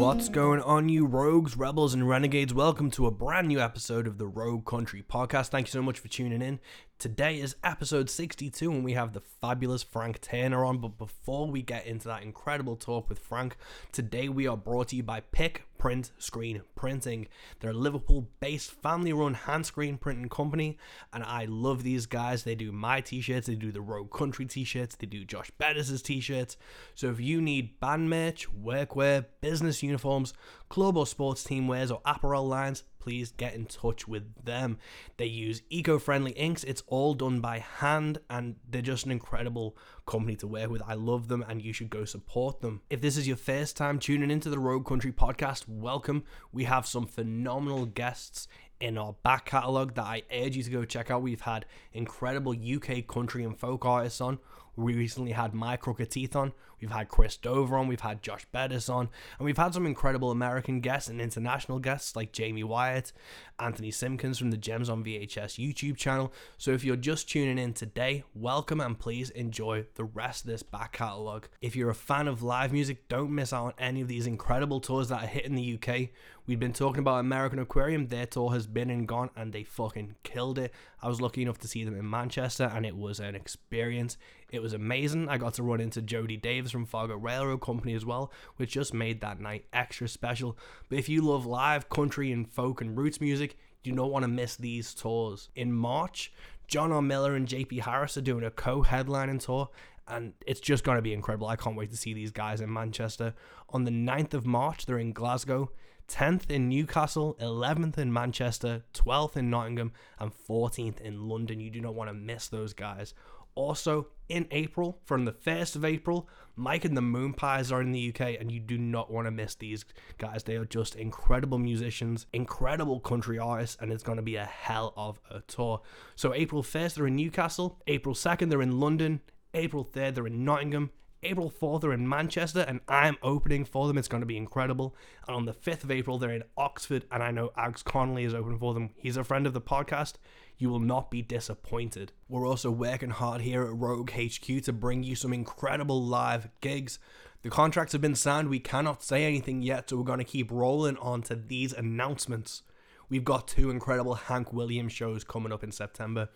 What's going on, you rogues, rebels, and renegades? Welcome to a brand new episode of the Rogue Country podcast. Thank you so much for tuning in. Today is episode 62, and we have the fabulous Frank Turner on. But before we get into that incredible talk with Frank, today we are brought to you by Pick Print Screen Printing. They're a Liverpool based family run hand screen printing company, and I love these guys. They do my t shirts, they do the Rogue Country t shirts, they do Josh Bettis' t shirts. So if you need band merch, workwear, business uniforms, club or sports team wears, or apparel lines, please get in touch with them. They use eco friendly inks, it's all done by hand, and they're just an incredible company to work with. I love them, and you should go support them. If this is your first time tuning into the Rogue Country podcast, welcome. We have some phenomenal guests in our back catalogue that I urge you to go check out. We've had incredible UK country and folk artists on. We recently had My Crooked Teeth on. We've had Chris Dover on. We've had Josh Bettis on. And we've had some incredible American guests and international guests like Jaime Wyatt, Anthony Simpkins from the Gems on VHS YouTube channel. So if you're just tuning in today, welcome and please enjoy the rest of this back catalogue. If you're a fan of live music, don't miss out on any of these incredible tours that are hitting the UK. We've been talking about American Aquarium. Their tour has been and gone, and they fucking killed it. I was lucky enough to see them in Manchester, and it was an experience. It was amazing. I got to run into Jody Davis from Fargo Railroad Company as well, which just made that night extra special. But if you love live country and folk and roots music, you don't want to miss these tours. In March, John R. Miller and JP Harris are doing a co headlining tour, and it's just going to be incredible. I can't wait to see these guys in Manchester. On the 9th of March, they're in Glasgow. 10th in Newcastle, 11th in Manchester, 12th in Nottingham, and 14th in London. You do not want to miss those guys. Also, in April, from the 1st of April, Mike and the Moonpies are in the UK, and you do not want to miss these guys. They are just incredible musicians, incredible country artists, and it's going to be a hell of a tour. So, April 1st, they're in Newcastle. April 2nd, they're in London. April 3rd, they're in Nottingham. April 4th, they're in Manchester, and I'm opening for them. It's going to be incredible. And on the 5th of April, they're in Oxford, and I know Ags Connolly is opening for them. He's a friend of the podcast. You will not be disappointed. We're also working hard here at Rogue HQ to bring you some incredible live gigs. The contracts have been signed. We cannot say anything yet, so we're going to keep rolling on to these announcements. We've got two incredible Hank Williams shows coming up in September.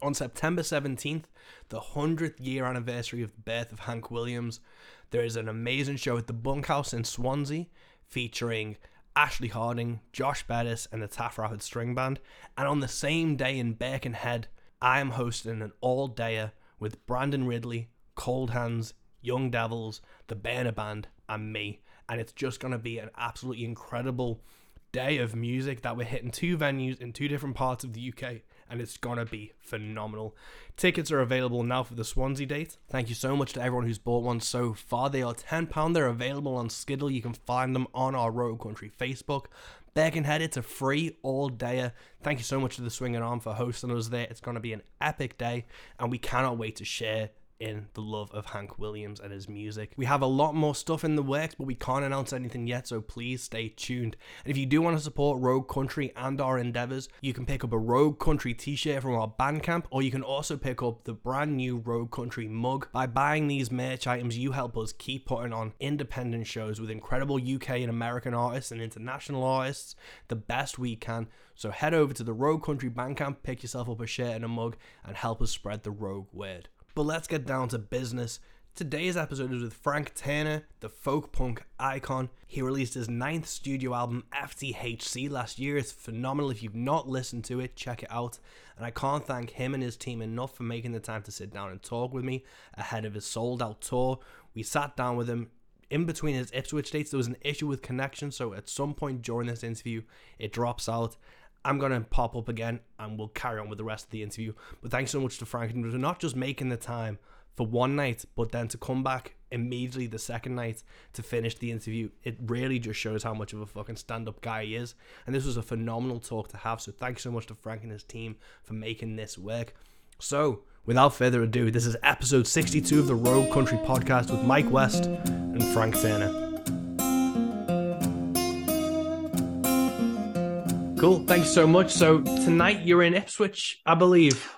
On September 17th, the 100th year anniversary of the birth of Hank Williams, there is an amazing show at the Bunkhouse in Swansea featuring Ashley Harding, Josh Bettis, and the Taff Rapid String Band. And on the same day in Birkenhead, I am hosting an all dayer with Brandon Ridley, Cold Hands, Young Devils, the Burner Band, and me. And it's just going to be an absolutely incredible day of music that we're hitting two venues in two different parts of the UK and it's gonna be phenomenal. Tickets are available now for the Swansea date. Thank you so much to everyone who's bought one so far. They are £10. They're available on Skiddle. You can find them on our Rogue Country Facebook. Birkenhead, it's a free all dayer. Thank you so much to the Swinging Arm for hosting us there. It's to be an epic day, and we cannot wait to share in the love of Hank Williams and his music. We have a lot more stuff in the works, but we can't announce anything yet, so please stay tuned. And if you do want to support Rogue Country and our endeavors, you can pick up a Rogue Country t shirt from our Bandcamp, or you can also pick up the brand new Rogue Country mug. By buying these merch items, you help us keep putting on independent shows with incredible UK and American artists and international artists the best we can. So head over to the Rogue Country Bandcamp, pick yourself up a shirt and a mug, and help us spread the Rogue word. But let's get down to business. Today's episode is with Frank Turner, the folk punk icon. He released his ninth studio album, FTHC, last year. It's phenomenal. If you've not listened to it, check it out. And I can't thank him and his team enough for making the time to sit down and talk with me ahead of his sold out tour. We sat down with him in between his Ipswich dates. There was an issue with connection, so at some point during this interview, it drops out. I'm going to pop up again and we'll carry on with the rest of the interview. But thanks so much to Frank for not just making the time for one night, but then to come back immediately the second night to finish the interview. It really just shows how much of a fucking stand up guy he is. And this was a phenomenal talk to have. So thanks so much to Frank and his team for making this work. So, without further ado, this is episode 62 of the Rogue Country podcast with Mike West and Frank Turner. Cool. Thanks so much. So tonight you're in Ipswich, I believe.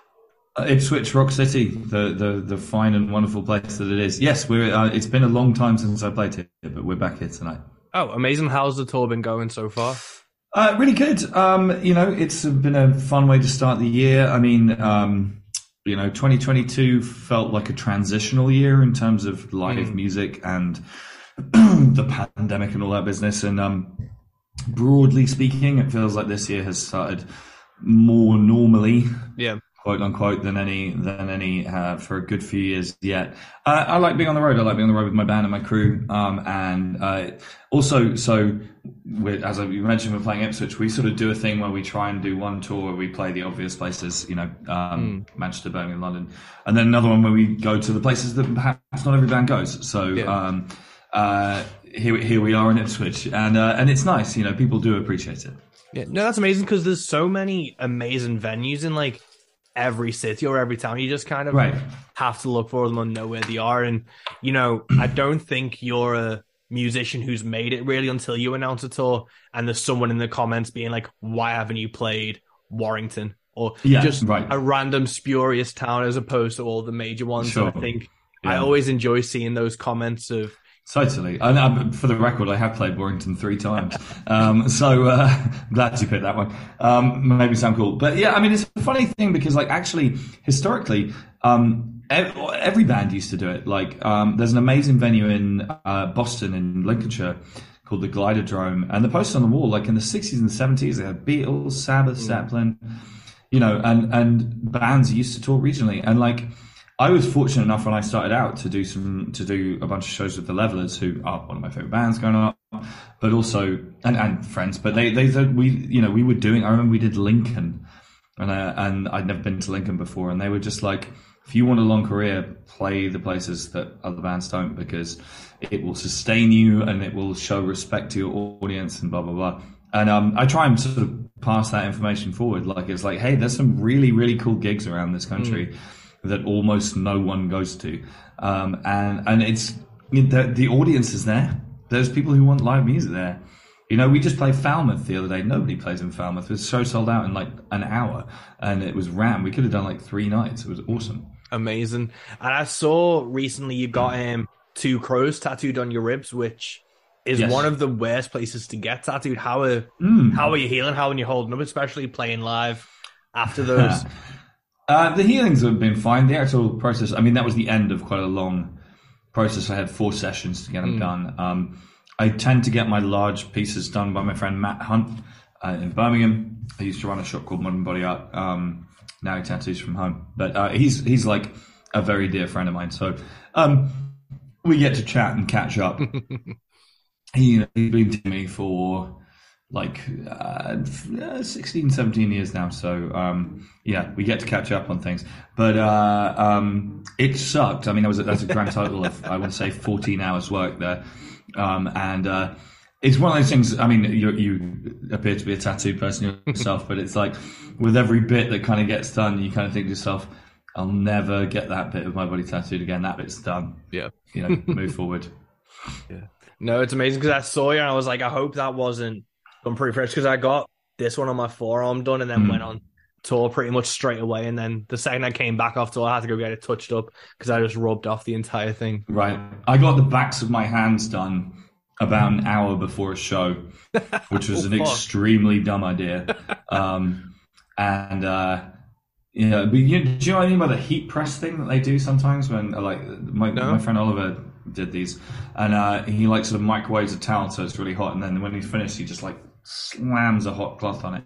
Uh, Ipswich Rock City, the, the the fine and wonderful place that it is. Yes, we're. Uh, it's been a long time since I played here, but we're back here tonight. Oh, amazing! How's the tour been going so far? Uh, really good. Um, you know, it's been a fun way to start the year. I mean, um, you know, 2022 felt like a transitional year in terms of live mm. music and the pandemic and all that business. And um, broadly speaking, it feels like this year has started more normally. Yeah quote unquote than any than any uh, for a good few years yet. Uh, I like being on the road. I like being on the road with my band and my crew. Um, and uh, also, so as you mentioned, we're playing Ipswich. We sort of do a thing where we try and do one tour where we play the obvious places, you know, um, mm. Manchester, Birmingham, London, and then another one where we go to the places that perhaps not every band goes. So. Yeah. Um, uh, here, here we are in Ipswich, and uh, and it's nice, you know. People do appreciate it. Yeah, no, that's amazing because there's so many amazing venues in like every city or every town. You just kind of right. have to look for them and know where they are. And, you know, I don't think you're a musician who's made it really until you announce a tour and there's someone in the comments being like, why haven't you played Warrington? Or yeah, just right. a random spurious town as opposed to all the major ones. Sure. I think yeah. I always enjoy seeing those comments of, Totally. And um, for the record, I have played Warrington three times. Um, so uh, glad you picked that one. Um, maybe sound cool. But yeah, I mean, it's a funny thing because, like, actually, historically, um, every band used to do it. Like, um, there's an amazing venue in uh, Boston, in Lincolnshire, called the Glider Gliderdrome. And the posters on the wall, like in the 60s and 70s, they had Beatles, Sabbath, mm. Zeppelin, you know, and, and bands used to tour regionally. And, like, I was fortunate enough when I started out to do some to do a bunch of shows with the Levellers, who are one of my favorite bands going on, but also and, and friends. But they they we you know we were doing. I remember we did Lincoln, and I, and I'd never been to Lincoln before, and they were just like, if you want a long career, play the places that other bands don't because it will sustain you and it will show respect to your audience and blah blah blah. And um, I try and sort of pass that information forward. Like it's like, hey, there's some really really cool gigs around this country. Mm that almost no one goes to, um, and and it's the, the audience is there. There's people who want live music there. You know, we just played Falmouth the other day. Nobody plays in Falmouth. It was so sold out in like an hour, and it was ram. We could have done like three nights. It was awesome. Amazing. And I saw recently you got um two crows tattooed on your ribs, which is yes. one of the worst places to get tattooed. How are mm. how are you healing? How are you holding up, especially playing live after those? Uh, the healings have been fine. The actual process, I mean, that was the end of quite a long process. I had four sessions to get them mm. done. Um, I tend to get my large pieces done by my friend Matt Hunt uh, in Birmingham. I used to run a shop called Modern Body Art. Um, now he tattoos from home, but uh, he's he's like a very dear friend of mine. So um, we get to chat and catch up. he, he's been to me for like uh, 16, 17 years now. So, um, yeah, we get to catch up on things. But uh, um, it sucked. I mean, that was a, that's a grand total of, I would say, 14 hours work there. Um, and uh, it's one of those things. I mean, you, you appear to be a tattoo person yourself, but it's like with every bit that kind of gets done, you kind of think to yourself, I'll never get that bit of my body tattooed again. That bit's done. Yeah. You know, move forward. Yeah. No, it's amazing because I saw you and I was like, I hope that wasn't I'm pretty fresh because I got this one on my forearm done and then mm. went on tour pretty much straight away. And then the second I came back off tour, I had to go get it touched up because I just rubbed off the entire thing. Right. I got the backs of my hands done about an hour before a show, which was oh, an fuck. extremely dumb idea. Um, and, uh, you know, but you, do you know what I mean by the heat press thing that they do sometimes when, like, my, no. my friend Oliver did these, and uh, he like sort of microwaves a towel so it's really hot, and then when he's finished, he just like slams a hot cloth on it.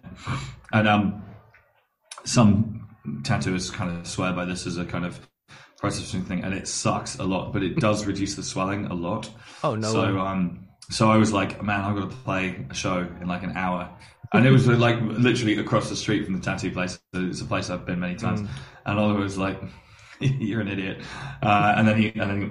And um, some tattooers kind of swear by this as a kind of processing thing, and it sucks a lot, but it does reduce the swelling a lot. Oh no! So um, so I was like, man, I've got to play a show in like an hour. And it was like literally across the street from the tattoo place. It's a place I've been many times. Mm. And Oliver was like, "You're an idiot," uh, and then he and then he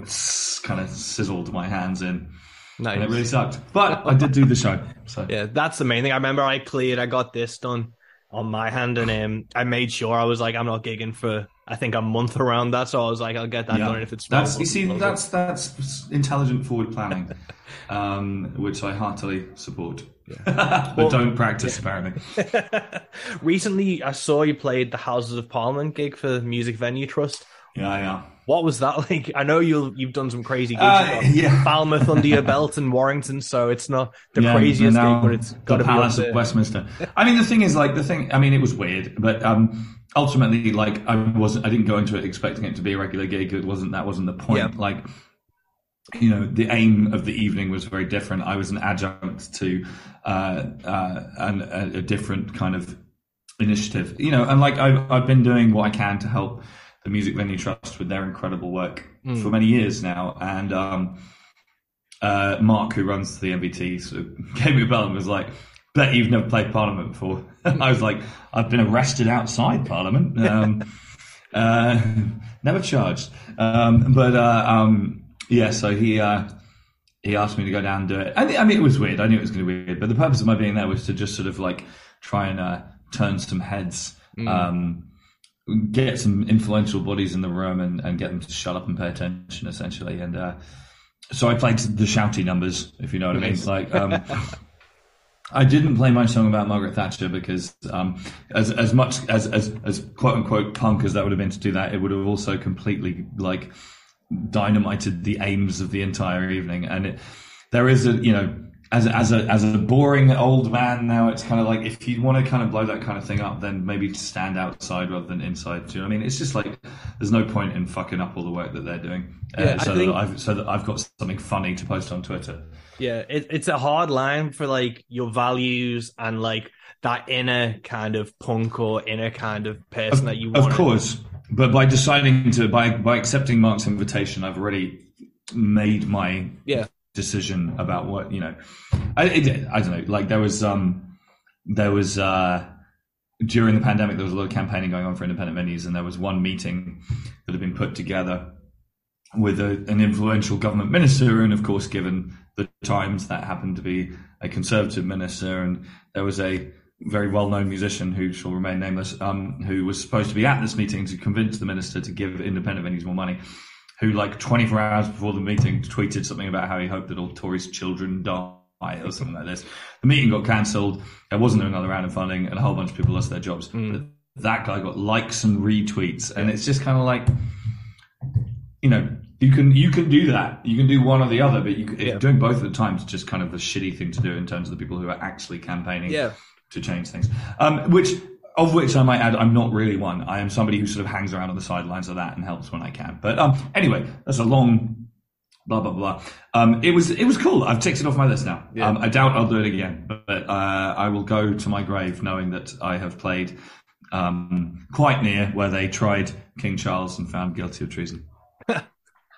kind of sizzled my hands in. Nice. And it really sucked. But I did do the show. So yeah, that's the main thing. I remember I cleared. I got this done on my hand, and um, I made sure I was like, I'm not gigging for I think a month around that. So I was like, I'll get that yeah. done if it's. That's you see, that's that's intelligent forward planning, um, which I heartily support. Yeah. but well, don't practice yeah. apparently. Recently, I saw you played the Houses of Parliament gig for the Music Venue Trust. Yeah, yeah. What was that like? I know you you've done some crazy gigs. Uh, yeah. Falmouth under your belt and Warrington, so it's not the Yeah, craziest gig, but it's got the to be Palace of. Westminster. I mean, the thing is, like, the thing. I mean, it was weird, but um, ultimately, like, I wasn't. I didn't go into it expecting it to be a regular gig. It wasn't. That wasn't the point. Yeah. Like, you know, the aim of the evening was very different. I was an adjunct to uh, uh, an, a, a different kind of initiative. You know, and like I've I've been doing what I can to help the Music Venue Trust with their incredible work for many years now, and um, uh, Mark, who runs the MVT, sort of gave me a bell and was like, "Bet you've never played Parliament before." I was like, "I've been arrested outside Parliament, um, uh, never charged." Um, but uh, um, yeah, so he uh, he asked me to go down and do it. And I mean, it was weird. I knew it was going to be weird, but the purpose of my being there was to just sort of like try and uh, turn some heads. Um, get some influential bodies in the room and, and get them to shut up and pay attention essentially. And uh, so I played the shouty numbers if you know what I mean. Like um, I didn't play my song about Margaret Thatcher because um, as as much as, as as quote unquote punk as that would have been to do that it would have also completely like dynamited the aims of the entire evening. And it, there is a you know as a, as a as a boring old man now it's kind of like if you want to kind of blow that kind of thing up then maybe stand outside rather than inside do you know what I mean it's just like there's no point in fucking up all the work that they're doing uh, Yeah, so think- that I've so that I've got something funny to post on Twitter Yeah, it, it's a hard line for like your values and like that inner kind of punk or inner kind of person that you want. Of course, but by deciding to by by accepting Mark's invitation, I've already made my Yeah. Decision about what you know. I it, I don't know. Like there was um there was uh during the pandemic there was a lot of campaigning going on for independent venues, and there was one meeting that had been put together with a, an influential government minister, and of course, given the times, that happened to be a conservative minister, and there was a very well-known musician who shall remain nameless, um, who was supposed to be at this meeting to convince the minister to give independent venues more money. Who, like 24 hours before the meeting, tweeted something about how he hoped that all Tories' children die or something like this. The meeting got cancelled. There wasn't another round of funding, and a whole bunch of people lost their jobs. But that guy got likes and retweets, and it's just kind of like, you know, you can you can do that. You can do one or the other, but you Yeah. doing both at the time is just kind of a shitty thing to do in terms of the people who are actually campaigning Yeah. to change things. Um, which of which I might add, I'm not really one. I am somebody who sort of hangs around on the sidelines of that and helps when I can. But um, anyway, that's a long blah blah blah. Um, it was it was cool. I've ticked it off my list now. Yeah. Um, I doubt I'll do it again, but uh, I will go to my grave knowing that I have played um, quite near where they tried King Charles and found guilty of treason.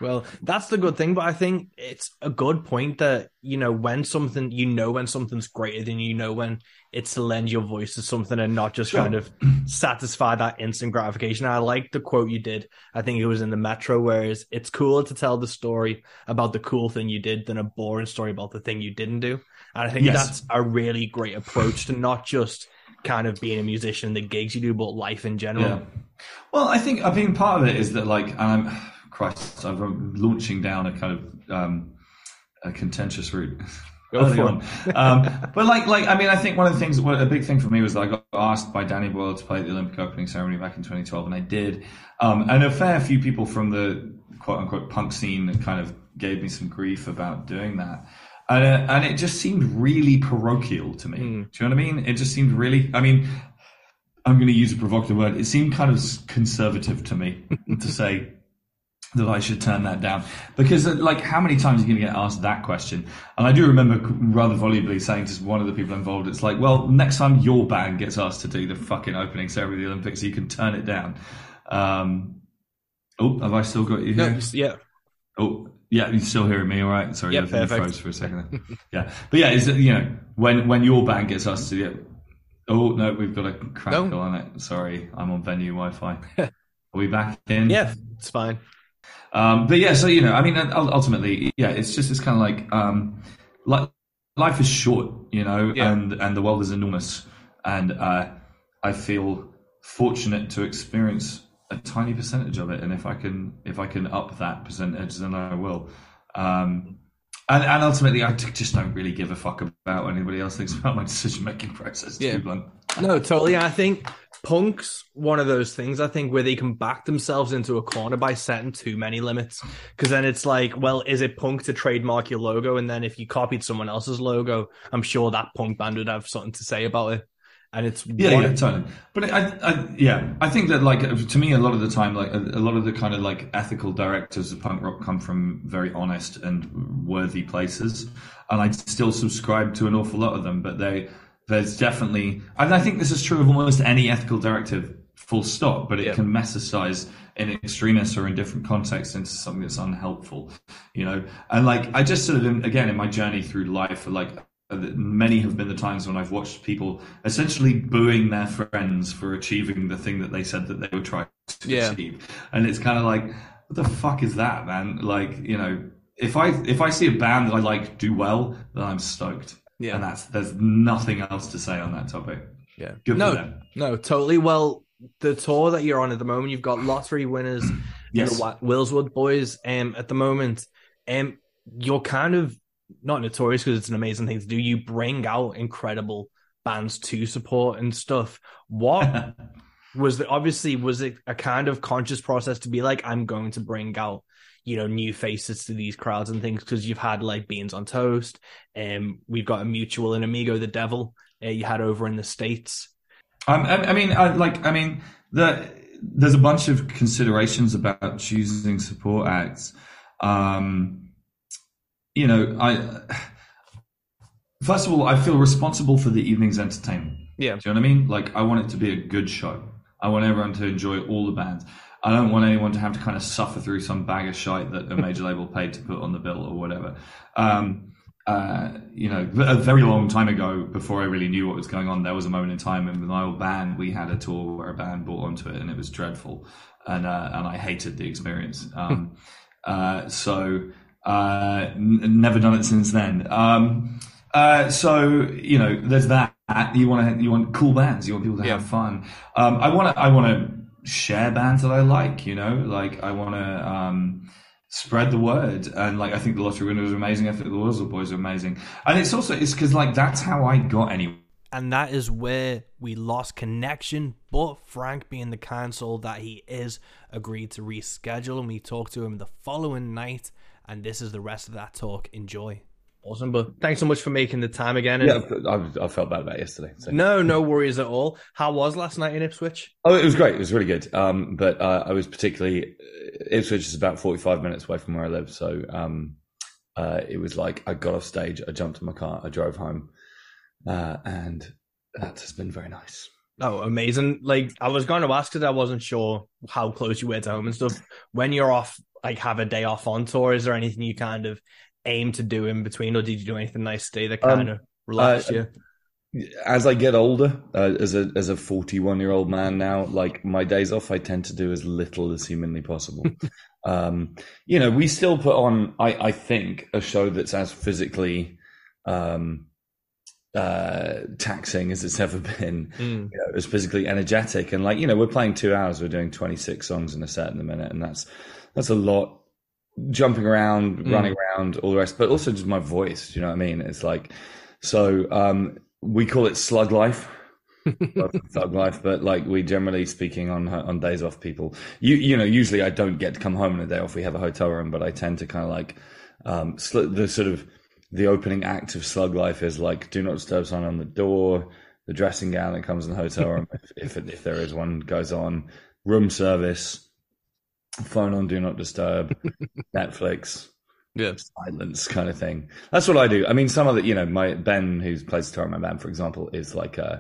Well, that's the good thing, but I think it's a good point that you know when something you know when something's greater than you know when it's to lend your voice to something and not just Sure. kind of satisfy that instant gratification. I like the quote you did. I think it was in the Metro, whereas it's cooler to tell the story about the cool thing you did than a boring story about the thing you didn't do. And I think Yes. that's a really great approach to not just kind of being a musician, the gigs you do, but life in general. Yeah. Well, I think I mean part of it is that like um, Christ, I'm launching down a kind of um, a contentious route. Go early for on. um, but like, like I mean, I think one of the things, a big thing for me was that I got asked by Danny Boyle to play at the Olympic opening ceremony back in 2012, and I did. Um, and a fair few people from the quote unquote punk scene kind of gave me some grief about doing that. And, uh, and it just seemed really parochial to me. Do you know what I mean? It just seemed really, I mean, I'm going to use a provocative word. It seemed kind of conservative to me to say that I should turn that down because, uh, like, how many times are you going to get asked that question? And I do remember rather volubly saying to one of the people involved, "It's like, well, next time your band gets asked to do the fucking opening ceremony of the Olympics, you can turn it down." Um, oh, have I still got you here? just- yeah. Oh, yeah, you're still hearing me, all right? Sorry, Yeah, I froze for a second. Yeah, but yeah, is it, you know when when your band gets asked to do it? Oh no, we've got a crackle No. on it. Sorry, I'm on venue Wi-Fi. Are we back in? Yeah, it's fine. Um, but yeah, so you know, I mean, ultimately, yeah, it's just it's kind of like um, like life is short, you know, Yeah. and and the world is enormous, and uh, I feel fortunate to experience a tiny percentage of it, and if I can if I can up that percentage, then I will. Um, and, and ultimately, I just don't really give a fuck about what anybody else thinks about my decision making process. Yeah. No, totally. I think Punk's one of those things I think where they can back themselves into a corner by setting too many limits. Because then it's like, well, is it Punk to trademark your logo? And then if you copied someone else's logo, I'm sure that Punk band would have something to say about it. And it's yeah, one- yeah, totally. But I, I, yeah, I think that like to me, a lot of the time, like a, a lot of the kind of like ethical directors of punk rock come from very honest and worthy places, and I still subscribe to an awful lot of them. But they, there's definitely, and I think this is true of almost any ethical directive, full stop. But it Yeah. can metastasize in extremis or in different contexts into something that's unhelpful, you know. And like I just sort of in- again in my journey through life, like uh, many have been the times when I've watched people essentially booing their friends for achieving the thing that they said that they would try to Yeah. achieve, and it's kind of like, what the fuck is that, man? Like, you know, if I if I see a band that I like do well, then I'm stoked. Yeah. and that's there's nothing else to say on that topic. Yeah. Good no, for them. no, totally. Well, the tour that you're on at the moment, you've got lottery winners, Yes. the Wilswood Buoys. Um, at the moment, um, you're kind of not notorious because it's an amazing thing to do. You bring out incredible bands to support and stuff. What was the obviously was it a kind of conscious process to be like, I'm going to bring out you know new faces to these crowds and things because you've had like beans on toast and um, we've got a mutual and amigo the devil uh, you had over in the states Um, I, I mean, I, like, I mean, the, there's a bunch of considerations about choosing support acts. Um, you know, I first of all, I feel responsible for the evening's entertainment. yeah Do you know what I mean? Like, I want it to be a good show. I want everyone to enjoy all the bands. I don't want anyone to have to kind of suffer through some bag of shite that a major label paid to put on the bill or whatever. Um, uh, you know, a very long time ago, before I really knew what was going on, there was a moment in time in my old band, we had a tour where a band bought onto it and it was dreadful. And, uh, and I hated the experience. Um, uh, so, uh, n- never done it since then. Um, uh, so, you know, there's that. You want to, you want cool bands. You want people to Yeah. have fun. Um, I want to, I want to share bands that I like, you know, like I want to, um, spread the word. And like, I think the Lottery Winner was amazing. I think the Wilswood Buoys are amazing. And it's also, it's cause like, that's how I got anywhere. and that is where we lost connection. But Frank, being the soul that he is, agreed to reschedule, and we talked to him the following night. And this is the rest of that talk. Enjoy. Awesome, but thanks so much for making the time again. And Yeah, I, I felt bad about it yesterday. So. No, no worries at all. How was last night in Ipswich? Oh, it was great. It was really good. Um, but uh, I was particularly Ipswich is about forty-five minutes away from where I live, so um, uh, it was like I got off stage, I jumped in my car, I drove home, uh, and that has been very nice. Oh, amazing! Like I was going to ask because I wasn't sure how close you were to home and stuff. When you're off, like have a day off on tour, is there anything you kind of aim to do in between, or did you do anything nice today that Um, kind of relaxed uh, you? As I get older, uh, as a as a forty-one-year-old man now, like my days off, I tend to do as little as humanly possible. um, you know, we still put on, I, I think, a show that's as physically um, uh, taxing as it's ever been. Mm. you know, it was physically energetic and like you know we're playing two hours we're doing 26 songs in a set in a minute and that's that's a lot jumping around Mm. running around all the rest but also just my voice do you know what i mean? It's like so um we call it slug life. Thug life but like we generally speaking on on days off people. You you know usually i don't get to come home on a day off. We have a hotel room but i tend to kind of like um sl- the sort of the opening act of slug life is like do not disturb sign on the door the dressing gown that comes in the hotel room if, if, if there is one goes on. Room service phone on do not disturb netflix Yeah. silence kind of thing that's what i do i mean some of the you know my ben who plays guitar in my band for example is like uh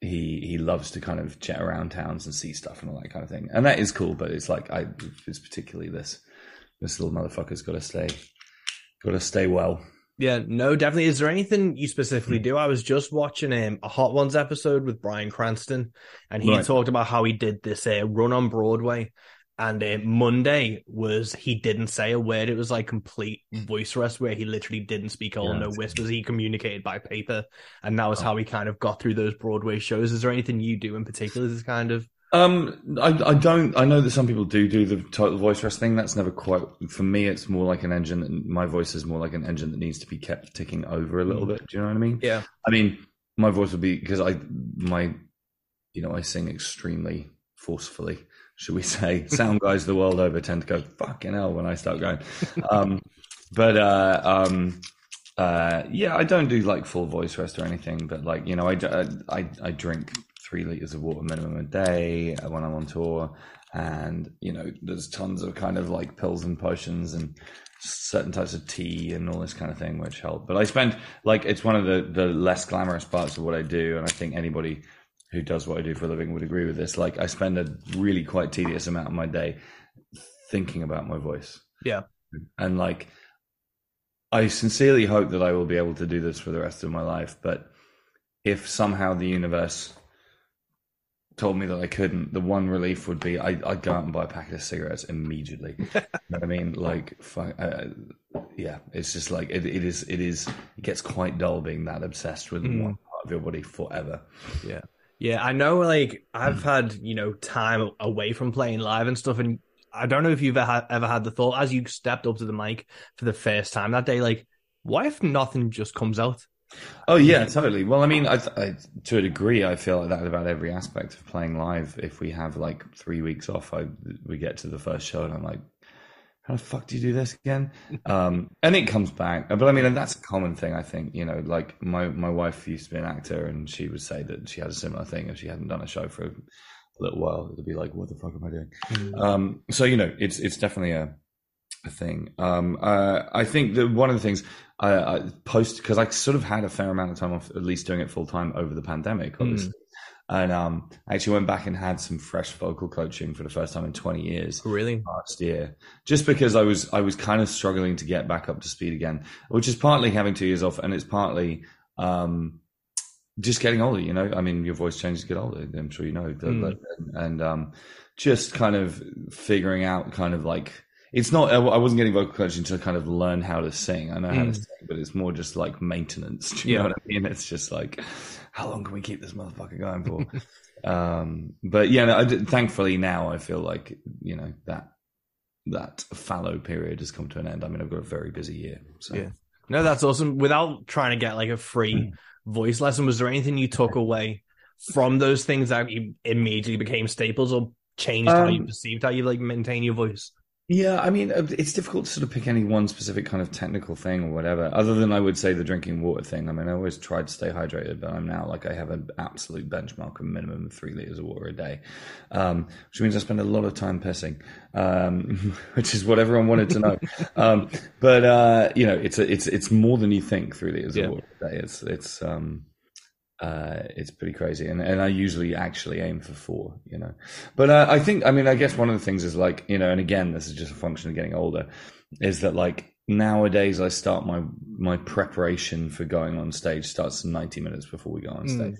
he he loves to kind of jet around towns and see stuff and all that kind of thing and that is cool but it's like i it's particularly this this little motherfucker's got to stay got to stay well Yeah, no, definitely. Is there anything you specifically do? I was just watching um, a Hot Ones episode with Bryan Cranston, and he Right. talked about how he did this uh, run on Broadway. And uh, Monday was he didn't say a word. It was like complete voice rest where he literally didn't speak all Yeah. no whispers. He communicated by paper, and that was how he kind of got through those Broadway shows. Is there anything you do in particular? This kind of Um, I, I don't. I know that some people do do the total voice rest thing. That's never quite for me. It's more like an engine. That, my voice is more like an engine that needs to be kept ticking over a little bit. Do you know what I mean? yeah, I mean, my voice would be because I my you know, I sing extremely forcefully, should we say. Sound guys the world over tend to go, fucking hell, when I start going. Um, but, uh, um, uh, yeah, I don't do like full voice rest or anything, but like, you know, I, I, I drink three liters of water minimum a day when I'm on tour. And, you know, there's tons of kind of like pills and potions and certain types of tea and all this kind of thing, which help. But I spend like, it's one of the, the less glamorous parts of what I do. And I think anybody who does what I do for a living would agree with this. Like, I spend a really quite tedious amount of my day thinking about my voice. Yeah. And like, I sincerely hope that I will be able to do this for the rest of my life. But if somehow the universe told me that I couldn't, the one relief would be I, would go out and buy a packet of cigarettes immediately. you know I mean? Like, fuck, uh, yeah, it's just like it, it is. It is. It gets quite dull being that obsessed with mm. one part of your body forever. Yeah, yeah. I know. Like, I've mm. had you know time away from playing live and stuff, and I don't know if you've ever had the thought as you stepped up to the mic for the first time that day, like, what if nothing just comes out? Oh yeah, totally. Well, I mean, I, I, to a degree, I feel like that about every aspect of playing live. If we have like three weeks off, I we get to the first show and I'm like, how the fuck do you do this again? Um, and it comes back. But I mean, and that's a common thing. I think you know, like my my wife used to be an actor, and she would say that she had a similar thing if she hadn't done a show for a little while. It'd be like, what the fuck am I doing? Mm. Um, so you know, it's it's definitely a a thing. Um, uh, I think that one of the things I, I post because I sort of had a fair amount of time off, at least doing it full time over the pandemic, hmm. obviously. Mm. And um, I actually went back and had some fresh vocal coaching for the first time in 20 years. Really? Last year, just because I was I was kind of struggling to get back up to speed again, which is partly having two years off, and it's partly um, just getting older. You know, I mean, your voice changes get older. I'm sure you know, mm. and, and um, just kind of figuring out kind of like it's not. I wasn't getting vocal coaching to kind of learn how to sing. I know how to mm. sing, but it's more just like maintenance. Do you yeah. know what I mean? It's just like, how long can we keep this motherfucker going for? um, but yeah, no, I, thankfully now I feel like you know that that fallow period has come to an end. I mean, I've got a very busy year. So. Yeah. No, that's awesome. Without trying to get like a free mm. voice lesson, was there anything you took away from those things that you immediately became staples or changed um, how you um, perceived how you like maintain your voice? Yeah, I mean, uh, it's difficult to sort of pick any one specific kind of technical thing or whatever, other than I would say the drinking water thing. I mean, I always tried to stay hydrated, but I'm now like I have an absolute benchmark of minimum of three liters of water a day, um, which means I spend a lot of time pissing, um, which is what everyone wanted to know. um, but uh, you know, it's a, it's it's more than you think. Three liters yeah. of water a day. It's it's um, uh, it's pretty crazy. And, and I usually actually aim for four, you know. But uh, I think, I mean, I guess one of the things is like, you know, and again, this is just a function of getting older, is that like nowadays I start my my preparation for going on stage starts 90 minutes before we go on hmm. stage. Mm.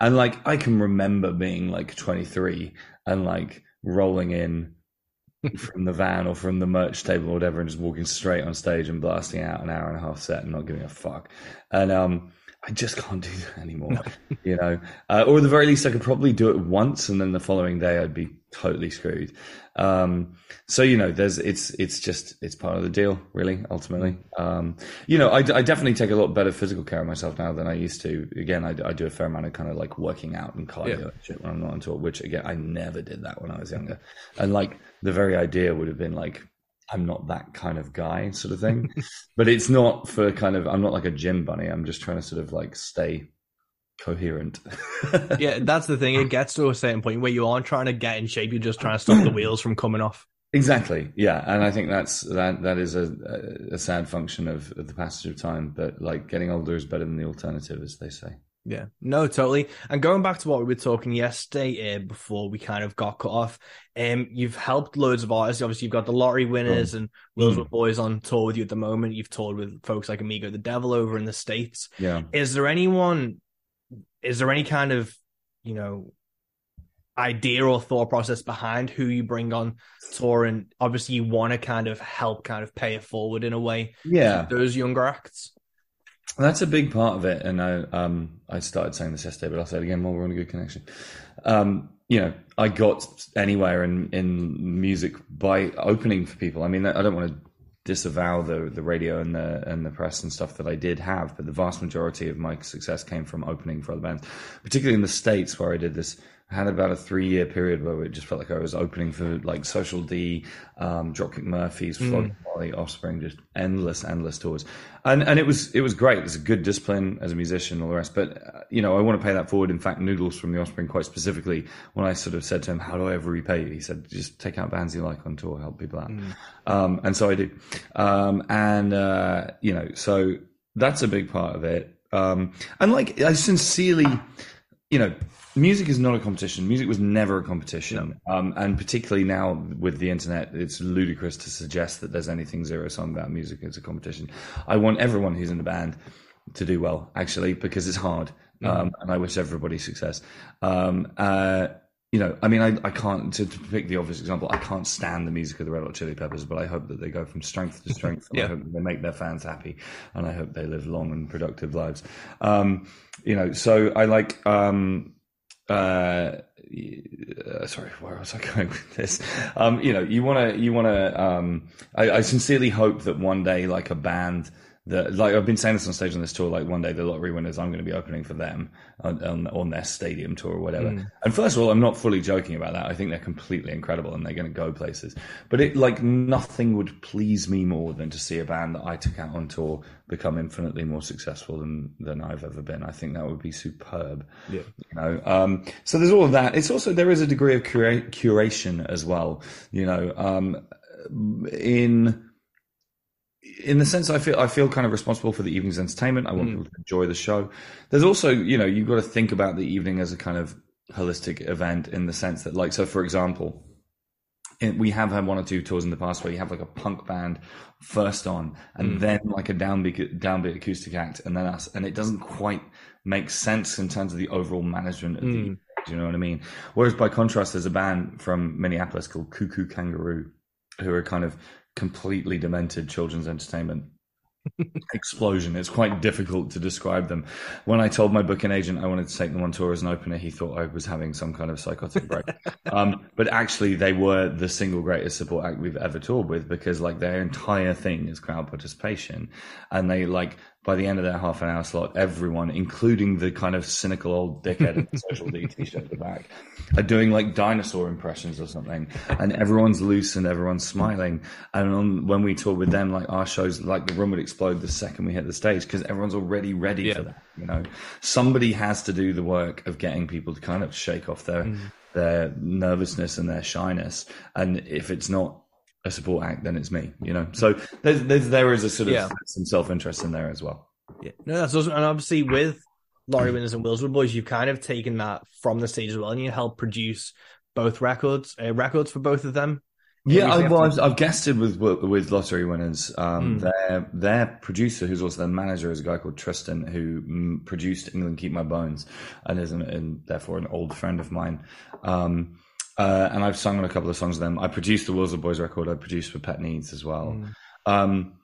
And like I can remember being like 23 and like rolling in from the van or from the merch table or whatever and just walking straight on stage and blasting out an hour and a half set and not giving a fuck. And um I just can't do that anymore. No. you know, uh, or at the very least, I could probably do it once, and then the following day I'd be totally screwed. Um, so you know, there's it's it's just it's part of the deal, really. Ultimately, um, you know, I, I, definitely take a lot better physical care of myself now than I used to. Again, I, I do a fair amount of kind of like working out and cardio yeah. and shit when I'm not on tour, which again I never did that when I was younger, and like the very idea would have been like I'm not that kind of guy, sort of thing. but it's not for kind of, I'm not like a gym bunny. I'm just trying to sort of like stay coherent. yeah, that's the thing. It gets to a certain point where you aren't trying to get in shape. You're just trying to stop the wheels from coming off. Exactly. Yeah, and I think that's that. That is a, a sad function of, of the passage of time. But like getting older is better than the alternative, as they say. Yeah, no, totally. And going back to what we were talking yesterday uh, before we kind of got cut off, um, you've helped loads of artists. Obviously, you've got the lottery winners mm. and Will's mm. Boys on tour with you at the moment. You've toured with folks like Amigo the Devil over in the States. Yeah. Is there anyone, is there any kind of, you know, idea or thought process behind who you bring on tour? And obviously, you want to kind of help kind of pay it forward in a way. Yeah. Those younger acts. That's a big part of it, and I um I started saying this yesterday, but I'll say it again while we're on a good connection. Um, you know, I got anywhere in in music by opening for people. I mean, I don't want to disavow the the radio and the and the press and stuff that I did have, but the vast majority of my success came from opening for other bands, particularly in the states where I did this had about a three year period where it just felt like I was opening for like Social D, um, Dropkick Murphys, Flogging Molly, Offspring, just endless, endless tours, and and it was it was great. It was a good discipline as a musician, all the rest. But uh, you know, I want to pay that forward. In fact, Noodles from the Offspring, quite specifically, when I sort of said to him, "How do I ever repay you?" He said, "Just take out bands you like on tour, help people out," um, and so I do. Um, and uh, you know, so that's a big part of it. Um, and like I sincerely, you know, music is not a competition. Music was never a competition. Um, and particularly now with the internet, it's ludicrous to suggest that there's anything zero sum about music as a competition. I want everyone who's in the band to do well, actually, because it's hard. Um, and I wish everybody success. Um, uh, you know, I mean, I, I can't, to, to pick the obvious example, I can't stand the music of the Red Hot Chili Peppers, but I hope that they go from strength to strength. and I Yeah. hope they make their fans happy and I hope they live long and productive lives. Um, you know, so I like, um, uh, uh, sorry, where was I going with this? Um, you know, you want to, you want to, um, I, I sincerely hope that one day, like a band that, like I've been saying this on stage on this tour, like one day the lottery winners, I'm going to be opening for them on, on, on their stadium tour or whatever. And first of all, I'm not fully joking about that. I think they're completely incredible and they're going to go places. But it, like, nothing would please me more than to see a band that I took out on tour become infinitely more successful than, than I've ever been. I think that would be superb Yeah. you know um so there's all of that it's also there is a degree of cura- curation as well you know um in in the sense I feel I feel kind of responsible for the evening's entertainment. I want mm. people to enjoy the show. There's also, you know, you've got to think about the evening as a kind of holistic event in the sense that, like, so for example, we have had one or two tours in the past where you have like a punk band first on and mm. then like a downbeat downbeat acoustic act and then us and it doesn't quite make sense in terms of the overall management of the mm. do you know what I mean? Whereas by contrast, there's a band from Minneapolis called Koo Koo Kanga Roo, who are kind of completely demented children's entertainment explosion. It's quite difficult to describe them. When I told my booking agent I wanted to take them on tour as an opener, he thought I was having some kind of psychotic break. um, but actually, they were the single greatest support act we've ever toured with because like their entire thing is crowd participation, and they like by the end of their half an hour slot, everyone, including the kind of cynical old dickhead in the social D t-shirt at the back, are doing like dinosaur impressions or something, and everyone's loose and everyone's smiling. And on, when we toured with them, like our shows, like the room would explode the second we hit the stage because everyone's already ready for that. You know, somebody has to do the work of getting people to kind of shake off their mm. their nervousness and their shyness, and if it's not a support act, then it's me, you know. So there's, there's there is a sort of Yeah. some self interest in there as well. Yeah, no, that's awesome. And obviously, with Lottery Winners and Wilswood Buoys, you've kind of taken that from the stage as well, and you helped produce both records, uh, records for both of them. Yeah, I, well, I've, I've guested with with lottery winners. Um, Mm. Their their producer, who's also their manager, is a guy called Tristan, who mm, produced England Keep My Bones, and is an, and therefore an old friend of mine. Um, uh, and I've sung on a couple of songs with them. I produced the Wilswood Buoys record. I produced for Pet Needs as well. Mm. Um,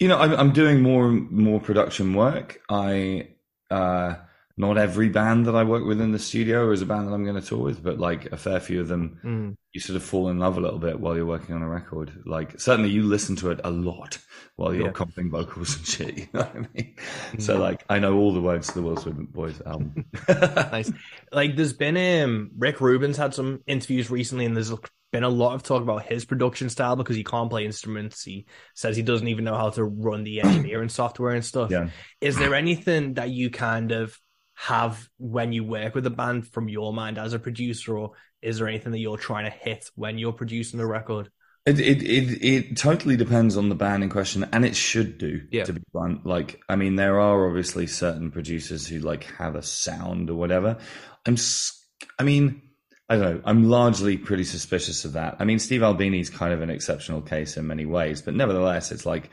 you know, I'm, I'm doing more and more production work. I uh, not every band that I work with in the studio is a band that I'm going to tour with, but like a fair few of them, Mm. you sort of fall in love a little bit while you're working on a record. Like certainly you listen to it a lot while you're Yeah. comping vocals and shit. You know what I mean? So like I know all the words to the Wilswood Buoys album. nice. Like, there's been um Rick Rubin's had some interviews recently, and there's been a lot of talk about his production style because he can't play instruments. He says he doesn't even know how to run the engineering software and stuff. Yeah. Is there anything that you kind of have when you work with a band from your mind as a producer, or is there anything that you're trying to hit when you're producing a record? It, it it it totally depends on the band in question, and it should do. Yeah. To be blunt, like I mean, there are obviously certain producers who like have a sound or whatever. I'm, I mean, I don't know. I'm largely pretty suspicious of that. I mean, Steve Albini's kind of an exceptional case in many ways, but nevertheless, it's like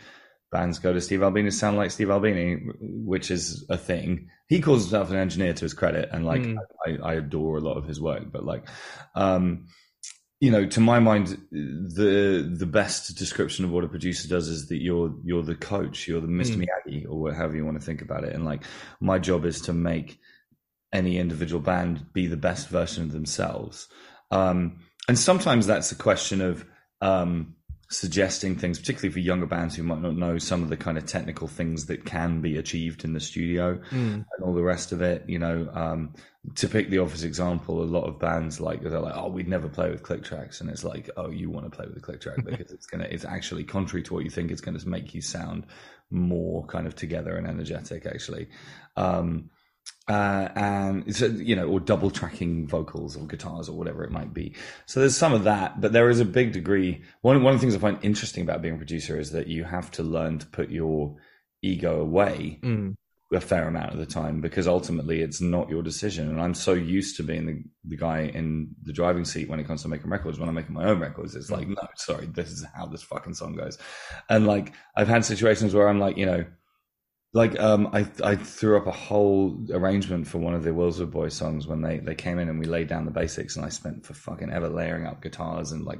bands go to Steve Albini to sound like Steve Albini, which is a thing. He calls himself an engineer to his credit, and like Mm. I, I adore a lot of his work, but like, um, you know, to my mind, the the best description of what a producer does is that you're you're the coach, you're the Mr. Mm. Miyagi, or however you want to think about it. And like, my job is to make any individual band be the best version of themselves. Um, and sometimes that's a question of um, suggesting things, particularly for younger bands who might not know some of the kind of technical things that can be achieved in the studio Mm. and all the rest of it. You know, um, to pick the obvious example, a lot of bands like they're like, "Oh, we'd never play with click tracks," and it's like, "Oh, you want to play with a click track because it's gonna, it's actually contrary to what you think, it's going to make you sound more kind of together and energetic, actually." Um, uh, and it's, you know, or double tracking vocals or guitars or whatever it might be. So there's some of that, but there is a big degree. One one of the things I find interesting about being a producer is that you have to learn to put your ego away Mm. a fair amount of the time because ultimately it's not your decision. And I'm so used to being the, the guy in the driving seat when it comes to making records. When I'm making my own records, it's like, no, sorry, this is how this fucking song goes. And like, I've had situations where I'm like, you know, like um, I I threw up a whole arrangement for one of the Wilswood Buoys songs when they they came in and we laid down the basics and I spent for fucking ever layering up guitars and like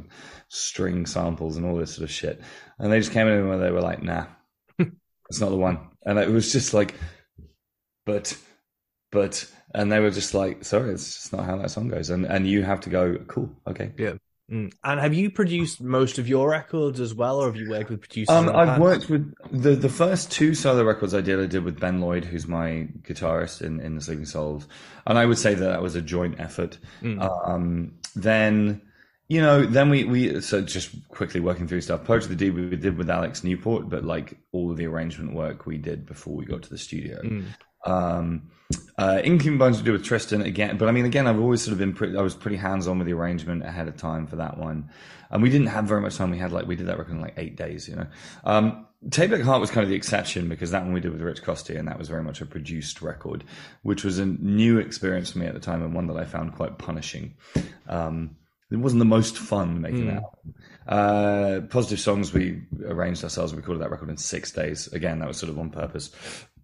string samples and all this sort of shit. And they just came in and they were like nah it's not the one. And it was just like but but and they were just like sorry it's just not how that song goes. And and you have to go cool okay Mm. And have you produced most of your records as well, or have you worked with producers? Um, I've past? worked with the the first two solo records I did. I did with Ben Lloyd, who's my guitarist in in the Sleeping Souls, and I would say that that was a joint effort. Mm. Um, then you know, then we we so just quickly working through stuff. Poetry of the Deed we did with Alex Newport, but like all of the arrangement work we did before we got to the studio. Mm. Um, uh, Inking Bones to do with Tristan again, but I mean, again, I've always sort of been pretty, I was pretty hands on with the arrangement ahead of time for that one. And we didn't have very much time. We had like, we did that record in like eight days, you know. Um, Tape Deck Heart was kind of the exception because that one we did with Rich Costey and that was very much a produced record, which was a new experience for me at the time and one that I found quite punishing. Um, it wasn't the most fun making that album. Uh, Positive Songs we arranged ourselves. We recorded that record in six days. Again, that was sort of on purpose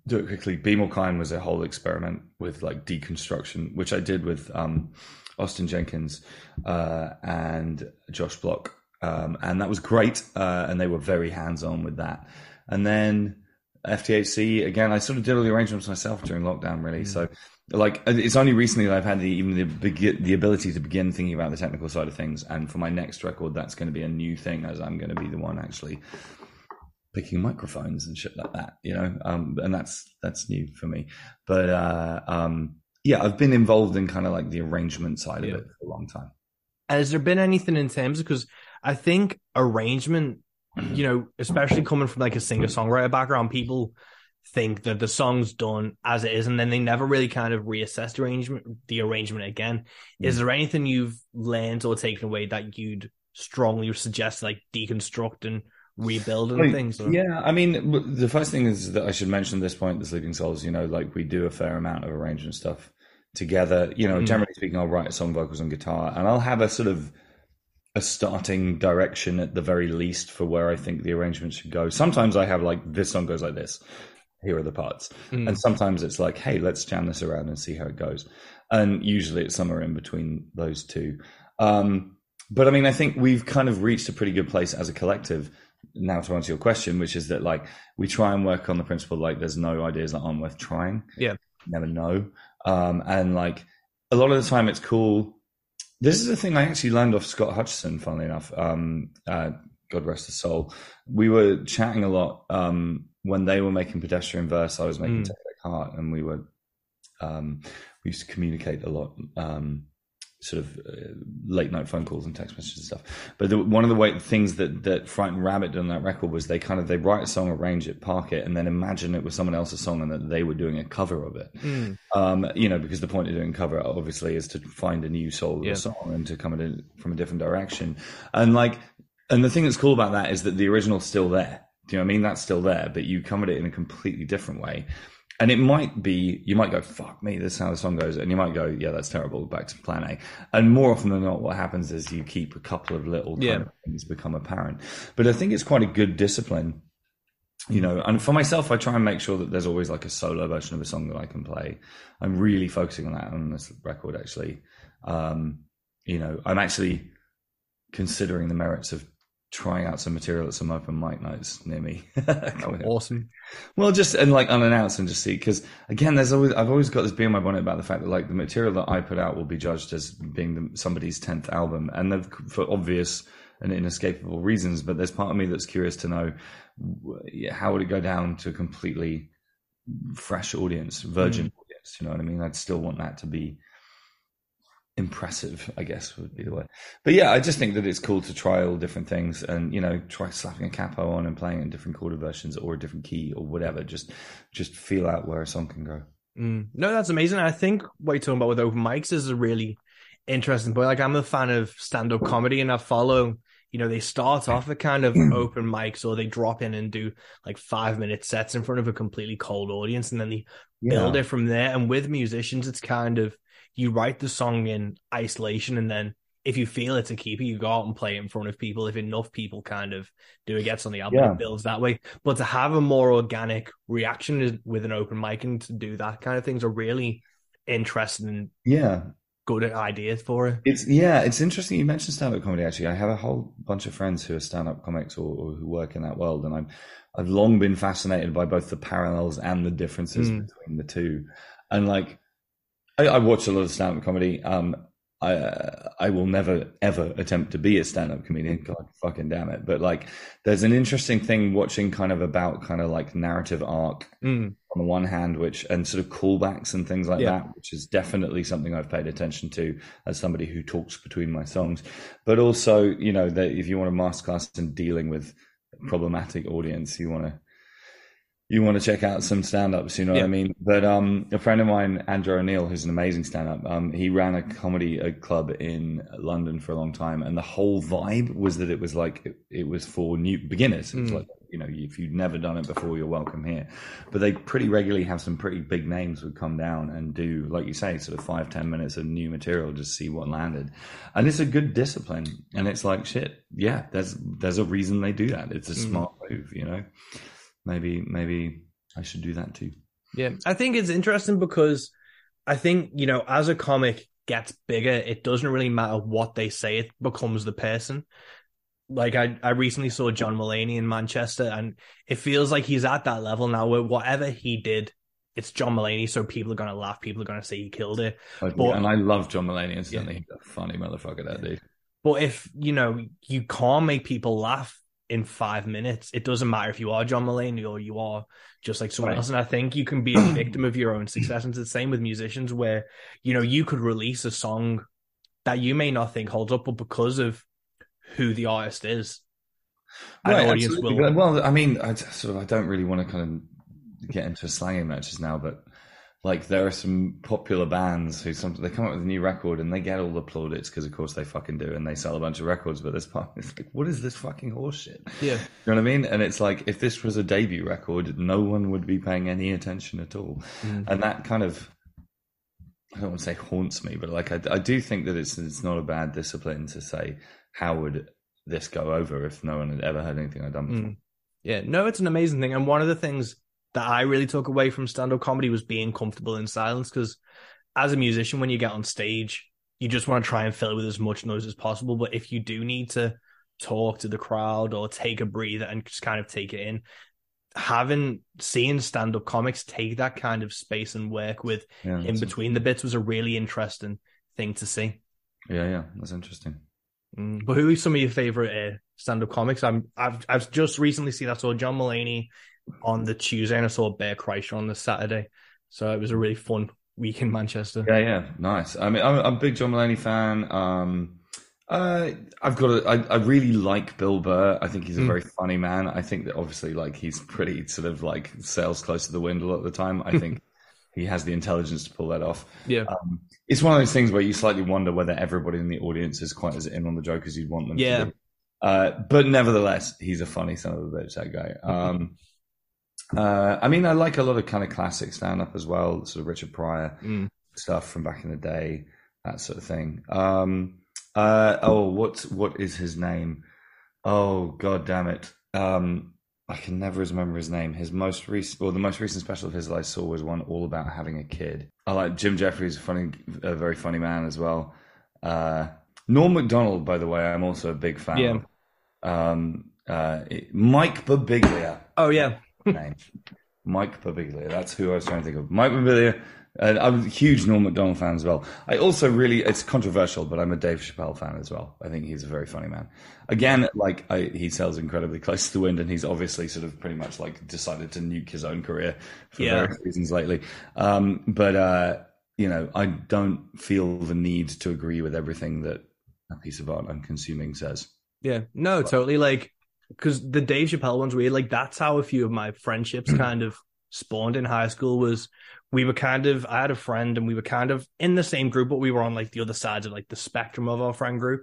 do it quickly. Be More Kind was a whole experiment with like deconstruction, which I did with um, Austin Jenkins uh, and Josh Block, um, and that was great. Uh, and they were very hands on with that. And then FTHC again, I sort of did all the arrangements myself during lockdown, really. So. Like it's only recently that I've had the even the the ability to begin thinking about the technical side of things, and for my next record, that's going to be a new thing, as I'm going to be the one actually picking microphones and shit like that, you know. Um, and that's that's new for me. But uh, um, yeah, I've been involved in kind of like the arrangement side Yeah. of it for a long time. Has there been anything in terms because I think arrangement, you know, especially coming from like a singer songwriter background, people think that the song's done as it is, and then they never really kind of reassess the arrangement, the arrangement again. Is there anything you've learned or taken away that you'd strongly suggest, like deconstruct and rebuild and Like, things? or- Yeah, I mean, the first thing is that I should mention at this point, the Sleeping Souls. You know, like we do a fair amount of arrangement stuff together. You know, Mm. generally speaking, I'll write a song vocals and guitar, and I'll have a sort of a starting direction at the very least for where I think the arrangement should go. Sometimes I have like this song goes like this. Here are the parts, Mm. and sometimes it's like, hey, let's jam this around and see how it goes. And usually it's somewhere in between those two. Um, but I mean, I think we've kind of reached a pretty good place as a collective now to answer your question, which is that like we try and work on the principle like there's no ideas that aren't worth trying. Yeah. Never know. Um, and like a lot of the time it's cool. This is a thing I actually learned off Scott Hutchison, funnily enough. Um, uh, God rest his soul. We were chatting a lot um, when they were making pedestrian verse. I was making Mm. Heart, and we were um, we used to communicate a lot. Um, sort of uh, late night phone calls and text messages and stuff. But the, one of the way, things that that Frightened Rabbit did on that record was they kind of they write a song, arrange it, park it, and then imagine it was someone else's song and that they were doing a cover of it. Mm. Um, you know, because the point of doing a cover obviously is to find a new soul of Yeah. a song and to come at it from a different direction. And like, and the thing that's cool about that is that the original's still there. Do you know what I mean? That's still there, but you come at it in a completely different way. And it might be, you might go, fuck me, this is how the song goes. And you might go, yeah, that's terrible, back to plan A. And more often than not, what happens is you keep a couple of little Yeah. of things become apparent. But I think it's quite a good discipline you know and for myself i try and make sure that there's always like a solo version of a song that i can play i'm really focusing on that on this record actually um you know i'm actually considering the merits of trying out some material at some open mic nights near me. awesome. Well, just and like unannounced and just see because again, there's always I've always got this bee in my bonnet about the fact that like the material that I put out will be judged as being the, somebody's tenth album, and for obvious and inescapable reasons. But there's part of me that's curious to know how would it go down to a completely fresh audience, virgin mm. audience. You know what I mean? I'd still want that to be impressive, I guess would be the way. But yeah, I just think that it's cool to try all different things and, you know, try slapping a capo on and playing in different chord versions or a different key or whatever. Just, just feel out where a song can go. Mm. No, that's amazing. I think what you're talking about with open mics is a really interesting point. Like I'm a fan of stand up comedy and I follow, you know, they start off at kind of open mics or they drop in and do like five minute sets in front of a completely cold audience and then they yeah. build it from there. And with musicians, it's kind of, you write the song in isolation and then if you feel it's a keeper, you go out and play it in front of people. If enough people kind of do it, gets on the album, yeah. it builds that way. But to have a more organic reaction with an open mic and to do that kind of things are really interesting. Yeah. Good ideas for it. It's yeah, it's interesting. You mentioned stand-up comedy. Actually, I have a whole bunch of friends who are stand-up comics or, or who work in that world, and I'm I've long been fascinated by both the parallels and the differences mm. between the two. And like I, I watch a lot of stand up comedy. Um, I uh, I will never ever attempt to be a stand up comedian. God fucking damn it! But like, there's an interesting thing watching kind of about kind of like narrative arc mm. on the one hand, which and sort of callbacks and things like yeah. that, which is definitely something I've paid attention to as somebody who talks between my songs. But also, you know, that if you want a masterclass in dealing with problematic audience, you want to you want to check out some stand-ups, you know yeah. what I mean? But um, a friend of mine, Andrew O'Neill, who's an amazing stand-up, um, he ran a comedy club in London for a long time, and the whole vibe was that it was like it, it was for new beginners. It's mm. like you know, if you've never done it before, you're welcome here. But they pretty regularly have some pretty big names would come down and do, like you say, sort of five ten minutes of new material, just see what landed, and it's a good discipline. And it's like shit, yeah. There's there's a reason they do that. It's a mm. smart move, you know maybe maybe I should do that too. Yeah, I think it's interesting because I think you know as a comic gets bigger, it doesn't really matter what they say; it becomes the person. Like I, I recently saw John Mulaney in Manchester, and it feels like he's at that level now where whatever he did, it's John Mulaney, so people are gonna laugh, people are gonna say he killed it. But, and I love John Mulaney, and certainly yeah. he's a funny motherfucker, that dude. But if you know you can't make people laugh, in five minutes. It doesn't matter if you are John Mulaney or you are just like someone right. else. And I think you can be a victim of your own success. And it's the same with musicians where, you know, you could release a song that you may not think holds up, but because of who the artist is, right, an audience absolutely. will. Well, I mean, I sort of I don't really want to kind of get into slang matches now, but like there are some popular bands who some they come up with a new record and they get all the plaudits because of course they fucking do and they sell a bunch of records but this part it's like what is this fucking horseshit? Yeah. You know what i mean? And it's like if this was a debut record no one would be paying any attention at all. Mm. and that kind of i don't want to say haunts me but like I, I do think that it's it's not a bad discipline to say how would this go over if no one had ever heard anything i'd done before? Mm. yeah. No it's an amazing thing. And one of the things that I really took away from stand up comedy was being comfortable in silence. Because as a musician, when you get on stage, you just want to try and fill it with as much noise as possible. But if you do need to talk to the crowd or take a breather and just kind of take it in, having seen stand up comics take that kind of space and work with yeah, in between the bits was a really interesting thing to see. Yeah, yeah, that's interesting. Mm, but who are some of your favorite uh, stand up comics? I'm I've I've just recently seen I saw John Mulaney on the Tuesday and I saw Bert Kreischer on the Saturday. So it was a really fun week in Manchester. Yeah, yeah, nice. I mean, I'm, I'm a big John Mulaney fan. Um, uh, I've got a, I, I really like Bill Burr. I think he's a mm. very funny man. I think that obviously, like, he's pretty sort of like sails close to the wind a lot of the time. I think he has the intelligence to pull that off. Yeah. Um, it's one of those things where you slightly wonder whether everybody in the audience is quite as in on the joke as you'd want them yeah. to be. Uh, but nevertheless, he's a funny son of a bitch, that guy. Um, uh, I mean, I like a lot of kind of classic stand up as well, sort of Richard Pryor mm. stuff from back in the day, that sort of thing. Um, uh, oh, what what is his name? Oh, god damn it! Um, I can never remember his name. His most recent, well, the most recent special of his that I saw was one all about having a kid. I like Jim Jefferies, a funny, a very funny man as well. Uh, Norm Macdonald, by the way, I'm also a big fan. Yeah. Um, uh, Mike Birbiglia. Oh yeah, name. Mike Birbiglia. That's who I was trying to think of. Mike Birbiglia. And I'm a huge Norm Macdonald fan as well. I also really, it's controversial, but I'm a Dave Chappelle fan as well. I think he's a very funny man. Again, like I, he sells incredibly close to the wind, and he's obviously sort of pretty much like decided to nuke his own career for Yeah. various reasons lately. Um, but uh, you know, I don't feel the need to agree with everything that a piece of art I'm consuming says. yeah, no, totally. Like, because the Dave Chappelle ones, weird. Like that's how a few of my friendships kind of spawned in high school. Was we were kind of, I had a friend, and we were kind of in the same group, but we were on like the other sides of like the spectrum of our friend group.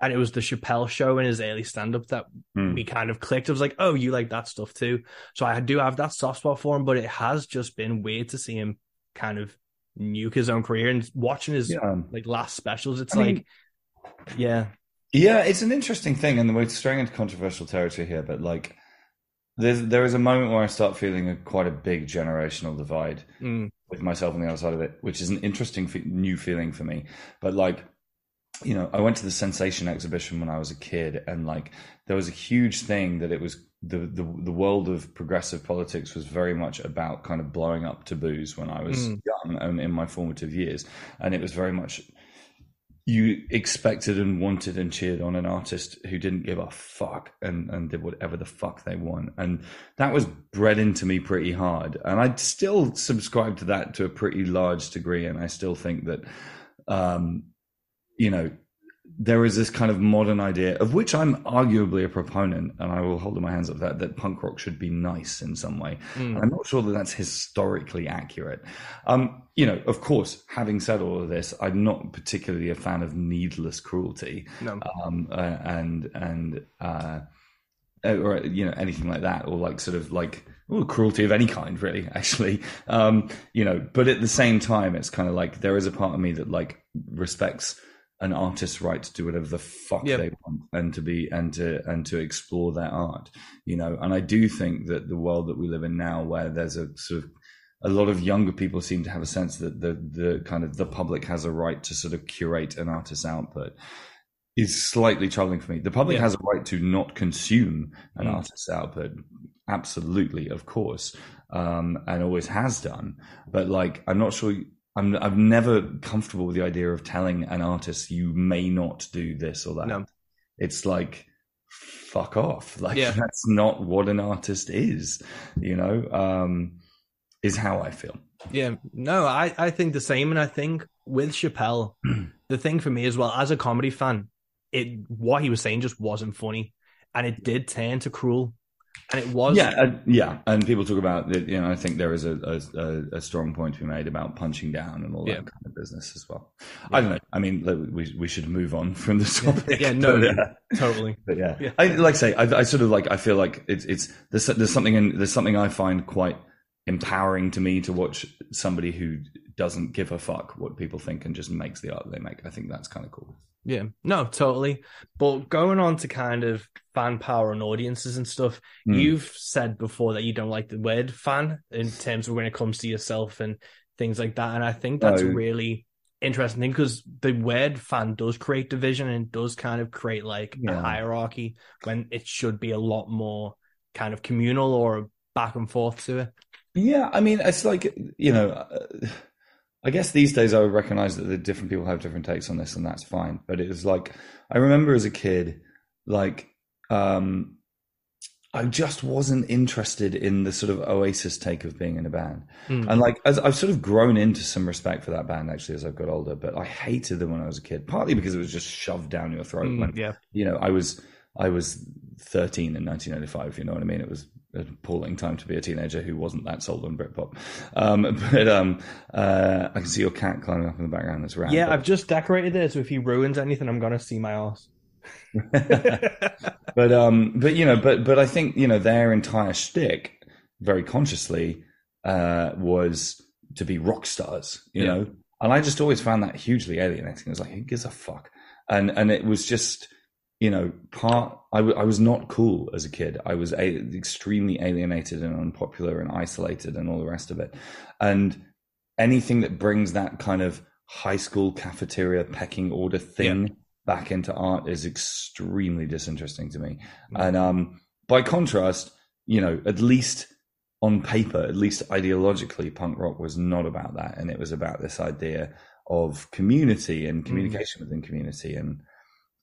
And it was the Chappelle show and his early stand up that Hmm. we kind of clicked. It was like, oh, you like that stuff too. So I do have that soft spot for him, but it has just been weird to see him kind of nuke his own career and watching his Yeah. like last specials. It's I mean- like, yeah, Yeah, it's an interesting thing, and we're straying into controversial territory here. But like, there's there is a moment where I start feeling a, quite a big generational divide Mm, with myself on the other side of it, which is an interesting fe- new feeling for me. But like, you know, I went to the Sensation exhibition when I was a kid, and like, there was a huge thing that it was the the the world of progressive politics was very much about kind of blowing up taboos when I was Mm. young and in my formative years, and it was very much you expected and wanted and cheered on an artist who didn't give a fuck and, and did whatever the fuck they want. And that was bred into me pretty hard. And I still subscribe to that to a pretty large degree. And I still think that, um, you know, there is this kind of modern idea of which I'm arguably a proponent, and I will hold my hands up that that punk rock should be nice in some way. mm. And I'm not sure that that's historically accurate. Um, you know, of course, having said all of this, I'm not particularly a fan of needless cruelty no, um, uh, and and uh, or you know anything like that, or like sort of like cruelty of any kind, really. Actually, um, you know, but at the same time, it's kind of like there is a part of me that like respects an artist's right to do whatever the fuck Yep. they want and to be and to and to explore their art you know and i do think that the world that we live in now where there's a sort of a lot of younger people seem to have a sense that the the kind of the public has a right to sort of curate an artist's output is slightly troubling for me. The public Yeah. has a right to not consume an Mm. artist's output, absolutely, of course, um, and always has done. But like, I'm not sure. I'm I'm never comfortable with the idea of telling an artist you may not do this or that. No. It's like fuck off. Like Yeah. that's not what an artist is. You know, um, is how I feel. Yeah, no, I, I think the same. And I think with Chappelle, the thing for me as well, as a comedy fan, it what he was saying just wasn't funny. And it did turn to cruel. And it was Yeah, uh, yeah, and people talk about it. You know, I think there is a, a, a strong point to be made about punching down and all that Yeah. kind of business as well. I don't know. I mean, we we should move on from the topic. Yeah, no, but, uh, totally. but yeah, Yeah. I like I say, I, I sort of like. I feel like it's it's there's there's something in there's something I find quite empowering to me to watch somebody who doesn't give a fuck what people think and just makes the art they make. I think that's kind of cool. Yeah, no, totally. But going on to kind of fan power and audiences and stuff, Hmm. you've said before that you don't like the word fan in terms of when it comes to yourself and things like that. And I think that's a No. really interesting thing because the word fan does create division and does kind of create like a hierarchy when it should be a lot more kind of communal or back and forth to it. Yeah, I mean, it's like you know, uh, I guess these days I would recognize that the different people have different takes on this, and that's fine. But it was like I remember as a kid, like um, I just wasn't interested in the sort of Oasis take of being in a band, Mm. and like as I've sort of grown into some respect for that band actually as I've got older. But I hated them when I was a kid, partly because it was just shoved down your throat Mm, when yeah, you know, I was I was 13 in 1995. You know what I mean? It was appalling time to be a teenager who wasn't that sold on Britpop. Um, but um, uh, I can see your cat climbing up in the background. That's right. yeah. I've just decorated it, so if he ruins anything, I'm gonna see my ass. but um, but you know, but but I think you know their entire shtick, very consciously, uh, was to be rock stars. You Yeah. know, and I just always found that hugely alienating. It was like, who gives a fuck? And and it was just. You know, part I, w- I was not cool as a kid. I was a- extremely alienated and unpopular and isolated and all the rest of it. And anything that brings that kind of high school cafeteria pecking order thing back into art is extremely disinteresting to me. And um, by contrast, you know, at least on paper, at least ideologically, punk rock was not about that, and it was about this idea of community and communication within community. And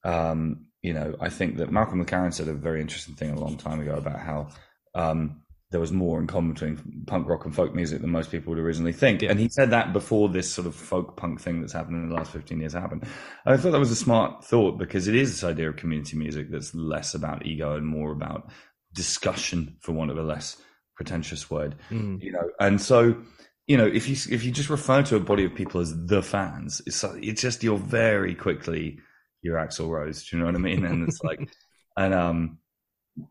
um, you know, I think that Malcolm McLaren said a very interesting thing a long time ago about how um, there was more in common between punk rock and folk music than most people would originally think. And he said that before this sort of folk punk thing that's happened in the last 15 years happened. And I thought that was a smart thought because it is this idea of community music that's less about ego and more about discussion, for want of a less pretentious word, Mm. you know. And so, you know, if you if you just refer to a body of people as the fans, it's it's just you're very quickly your Axl Rose. Do you know what I mean? And it's like, and um,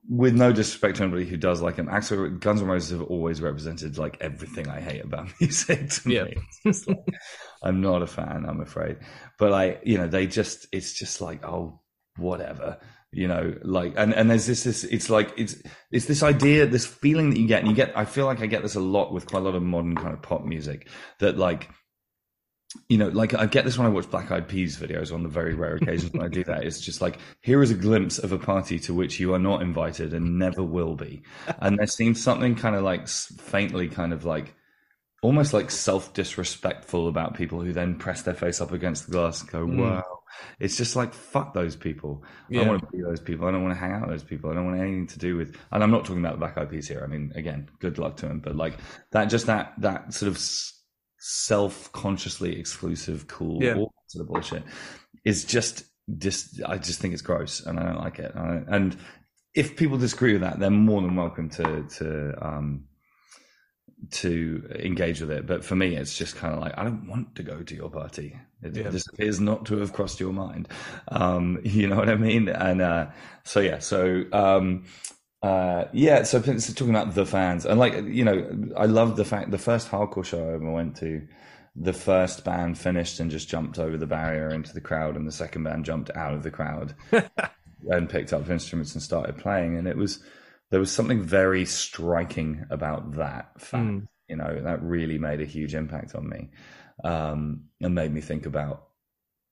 with no disrespect to anybody who does like him, Axl Guns N' Roses have always represented like everything I hate about music. To Yeah. me, it's just like, I'm not a fan. I'm afraid, but like you know, they just it's just like oh whatever you know like and and there's this this it's like it's it's this idea this feeling that you get and you get i feel like i get this a lot with quite a lot of modern kind of pop music that like you know like i get this when i watch black eyed peas videos on the very rare occasions when i do that it's just like here is a glimpse of a party to which you are not invited and never will be and there seems something kind of like faintly kind of like almost like self disrespectful about people who then press their face up against the glass and go, Mm. wow. It's just like, fuck those people. I Yeah. don't want to be those people. I don't want to hang out with those people. I don't want anything to do with, and I'm not talking about the Black Eyed Peas here. I mean, again, good luck to them, but like that, just that, that sort of self consciously exclusive, cool, Yeah. all sort of bullshit is just, just, I just think it's gross and I don't like it. And, I- and if people disagree with that, they're more than welcome to, to, um, to engage with it. But for me, it's just kind of like, I don't want to go to your party. It Yeah. just appears not to have crossed your mind. Um, you know what I mean? And, uh, so yeah, so, um, uh, yeah, so, talking about the fans and like, you know, I love the fact the first hardcore show I ever went to, the first band finished and just jumped over the barrier into the crowd and the second band jumped out of the crowd and picked up instruments and started playing. And it was, there was something very striking about that fact. Mm. You know, that really made a huge impact on me um, and made me think about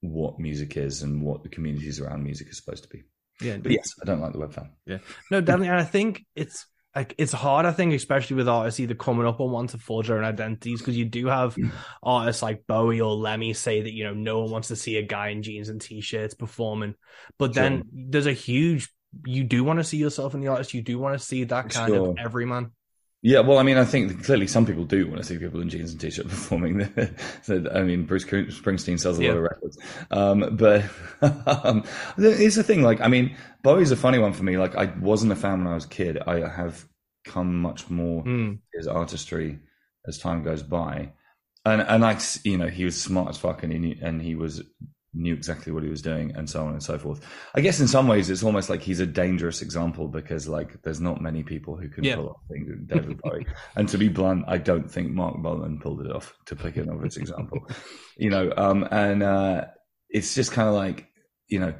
what music is and what the communities around music are supposed to be. Yeah. But yes, I don't like the web fan. Yeah. No, definitely. And I think it's like it's hard. I think, especially with artists either coming up or want to forge their own identities, because you do have mm. artists like Bowie or Lemmy say that you know no one wants to see a guy in jeans and t-shirts performing, but then there's a huge. You do want to see yourself in the artist. You do want to see that kind Sure. of everyman. Yeah, well, I mean, I think clearly some people do want to see people in jeans and t-shirt performing. so, I mean, Bruce Springsteen sells a lot of records, um, but um, it's the thing. Like, I mean, Bowie's a funny one for me. Like, I wasn't a fan when I was a kid. I have come much more Mm. his artistry as time goes by, and and I, you know, he was smart as fuck, and he knew, and he was knew exactly what he was doing, and so on and so forth. I guess in some ways it's almost like he's a dangerous example because like there's not many people who can Yeah. pull off things David Bowie. and to be blunt, I don't think Marc Bolan pulled it off. To pick an obvious example, you know, um, and uh, it's just kind of like you know.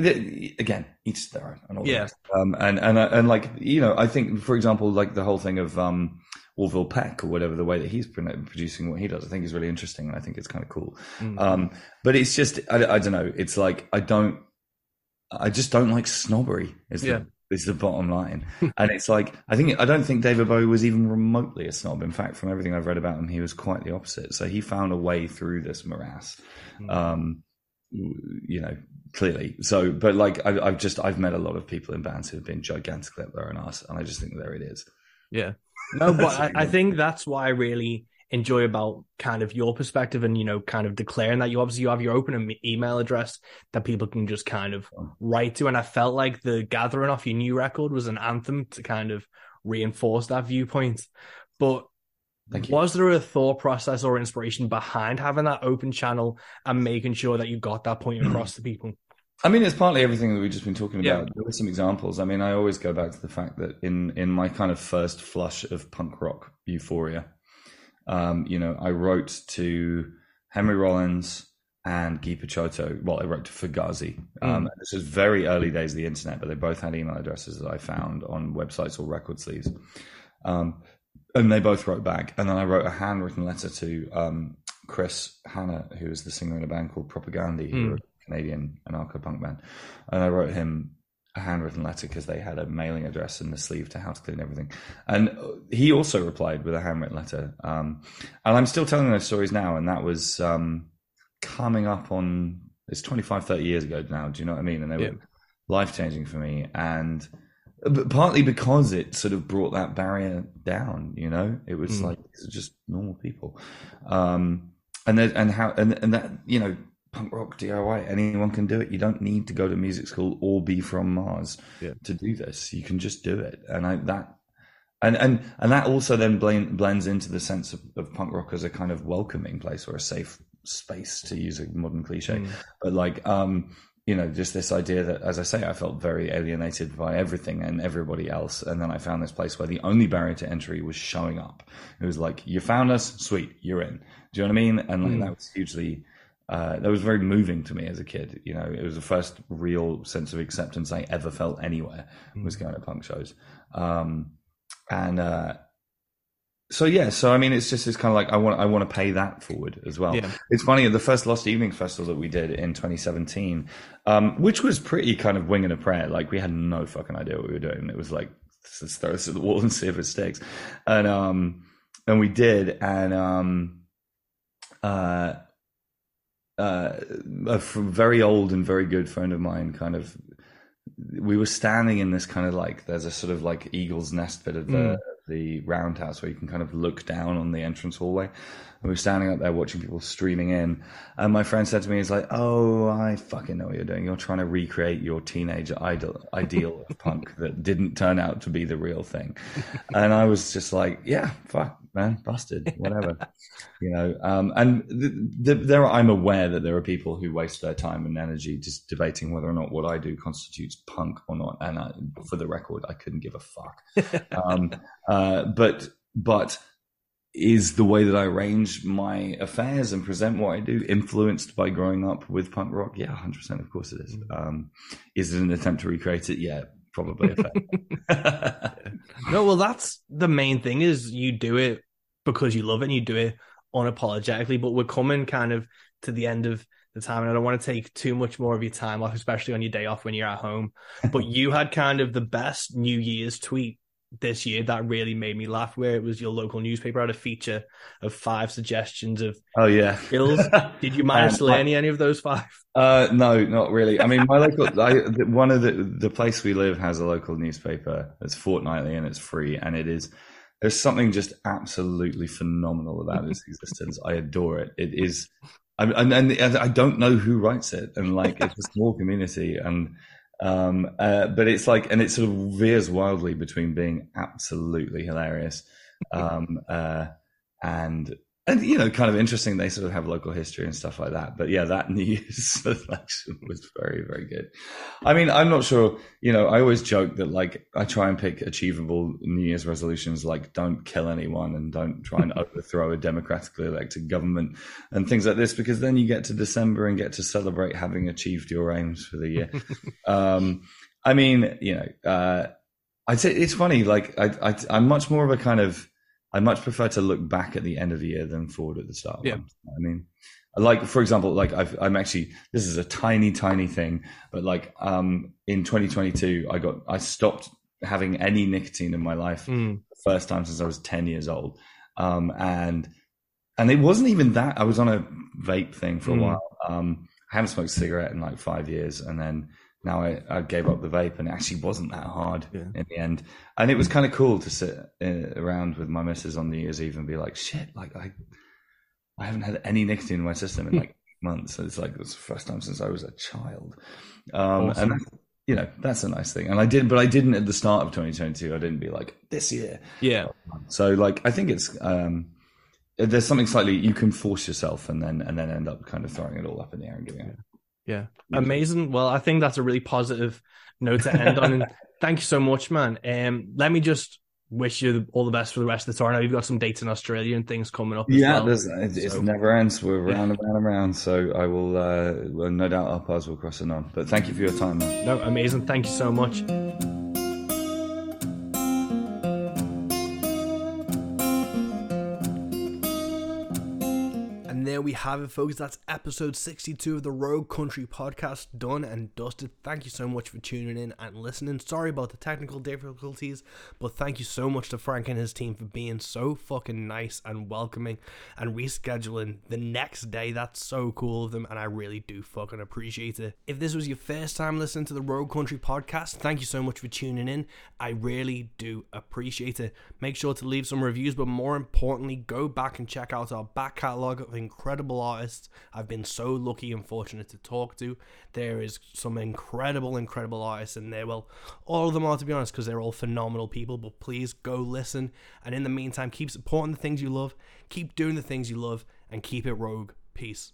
th- Again, each their own, and all Yeah. Um, and and uh, and like you know, I think for example, like the whole thing of um, Orville Peck or whatever, the way that he's producing what he does, I think is really interesting, and I think it's kind of cool. Mm. Um, but it's just, I, I don't know. It's like, I don't, I just don't like snobbery is Yeah. the, is the bottom line. and it's like, I think, I don't think David Bowie was even remotely a snob. In fact, from everything I've read about him, he was quite the opposite. So he found a way through this morass. Mm. Um, you know, clearly. So, but like, I, I've just, I've met a lot of people in bands who've been gigantically up their own ass. And I just think there it is. Yeah. No, but I, I think that's what I really enjoy about kind of your perspective and, you know, kind of declaring that you obviously you have your open email address that people can just kind of write to. And I felt like the gathering off your new record was an anthem to kind of reinforce that viewpoint. But Thank you. was there a thought process or inspiration behind having that open channel and making sure that you got that point across to people? I mean, it's partly everything that we've just been talking Yeah. about. There were some examples. I mean, I always go back to the fact that in in my kind of first flush of punk rock euphoria, um, you know, I wrote to Henry Rollins and Guy Picciotto. Well, I wrote to Fugazi. Um, This was very early days of the internet, but they both had email addresses that I found on websites or record sleeves. Um, and they both wrote back. And then I wrote a handwritten letter to um, Chris Hannah, who is the singer in a band called Propagandhi, who Mm. Canadian anarcho punk band, and I wrote him a handwritten letter because they had a mailing address in the sleeve to house clean everything. And he also replied with a handwritten letter. Um, and I'm still telling those stories now. And that was um, coming up on, it's 25, 30 years ago now. Do you know what I mean? And they Yeah. were life changing for me. And but partly because it sort of brought that barrier down, you know, it was Mm. like, these are just normal people. Um, and then, and how, and, and that, you know, punk rock DIY, anyone can do it. You don't need to go to music school or be from Mars Yeah. to do this. You can just do it. And I, that, and, and, and that also then blend, blends into the sense of, of punk rock as a kind of welcoming place or a safe space to use a modern cliche. Mm. But like, um, you know, just this idea that, as I say, I felt very alienated by everything and everybody else. And then I found this place where the only barrier to entry was showing up. It was like, you found us, sweet, you're in. Do you know what I mean? And like, Mm. that was hugely, uh, that was very moving to me as a kid. You know, it was the first real sense of acceptance I ever felt anywhere was going to punk shows. Um, and, uh, so yeah, so I mean, it's just it's kind of like I want I want to pay that forward as well. Yeah. It's funny the first Lost Evening festival that we did in 2017, um, which was pretty kind of wing and a prayer. Like we had no fucking idea what we were doing. It was like let's throw this at the wall and see if it sticks, and um, and we did, and um, uh, uh, a very old and very good friend of mine kind of we were standing in this kind of like there's a sort of like eagle's nest bit of the Mm. the roundhouse where you can kind of look down on the entrance hallway. And we were standing up there watching people streaming in, and my friend said to me, "He's like, oh, I fucking know what you're doing. You're trying to recreate your teenage idol ideal of punk that didn't turn out to be the real thing." and I was just like, "Yeah, fuck, man, busted, whatever." you know um, and th- th- there i'm aware that there are people who waste their time and energy just debating whether or not what i do constitutes punk or not. And I, for the record i couldn't give a fuck. Um, uh, but but is the way that i arrange my affairs and present what i do influenced by growing up with punk rock? Yeah 100% of course it is. Um, is it an attempt to recreate it? Yeah probably a fair. No, well, that's the main thing is you do it because you love it and you do it unapologetically. But we're coming kind of to the end of the time, and I don't want to take too much more of your time off, especially on your day off when you're at home. But you had kind of the best New Year's tweet this year that really made me laugh, where it was your local newspaper had a feature of five suggestions of oh yeah skills. Did you manage Um, to learn any of those five? Uh, no, not really. I mean, my local, I, one of the, the place we live has a local newspaper that's fortnightly and it's free. And it is, there's something just absolutely phenomenal about its existence. I adore it. It is, I, and, and I don't know who writes it. And like, it's a small community and, um, uh, but it's like, and it sort of veers wildly between being absolutely hilarious, um, uh, and and you know, kind of interesting. They sort of have local history and stuff like that. But yeah, that New Year's selection was very, very good. I mean, I'm not sure. You know, I always joke that like I try and pick achievable New Year's resolutions, like don't kill anyone and don't try and overthrow a democratically elected government and things like this, because then you get to December and get to celebrate having achieved your aims for the year. um, I mean, you know, uh, I'd say it's funny. Like I, I, I'm much more of a kind of I much prefer to look back at the end of the year than forward at the start. Yeah. one. I mean, like for example, like I've, I'm actually this is a tiny, tiny thing, but like um in 2022, I got I stopped having any nicotine in my life Mm. the first time since I was 10 years old, um and and it wasn't even that I was on a vape thing for a Mm. while. Um, I haven't smoked a cigarette in like five years, and then now I, I gave up the vape, and it actually wasn't that hard Yeah. in the end. And it was kind of cool to sit uh, around with my missus on New Year's Eve and be like, "Shit, like I, I haven't had any nicotine in my system in like months. It's like it's the first time since I was a child." Um, Awesome. And you know that's a nice thing. And I did, but I didn't at the start of 2022. I didn't be like this year. Yeah. So like I think it's um, there's something slightly you can force yourself and then and then end up kind of throwing it all up in the air and giving it. Yeah. Amazing. Well, I think that's a really positive note to end on. And thank you so much, man. Um, let me just wish you all the best for the rest of the tour. I know you've got some dates in Australia and things coming up. As Yeah, well. there's, it, it So- never ends. We're round and round and round. So I will, uh, well, no doubt our paths will cross and on. But thank you for your time, man. No, amazing. Thank you so much. We have it, folks. That's episode 62 of the Rogue Country podcast done and dusted. Thank you so much for tuning in and listening. Sorry about the technical difficulties, but thank you so much to Frank and his team for being so fucking nice and welcoming and rescheduling the next day. That's so cool of them, and I really do fucking appreciate it. If this was your first time listening to the Rogue Country podcast, thank you so much for tuning in. I really do appreciate it. Make sure to leave some reviews, but more importantly, go back and check out our back catalogue of incredible artists I've been so lucky and fortunate to talk to. There is some incredible, incredible artists in there. Well, all of them are, to be honest, because they're all phenomenal people, but please go listen. And in the meantime, keep supporting the things you love, keep doing the things you love, and keep it rogue. Peace.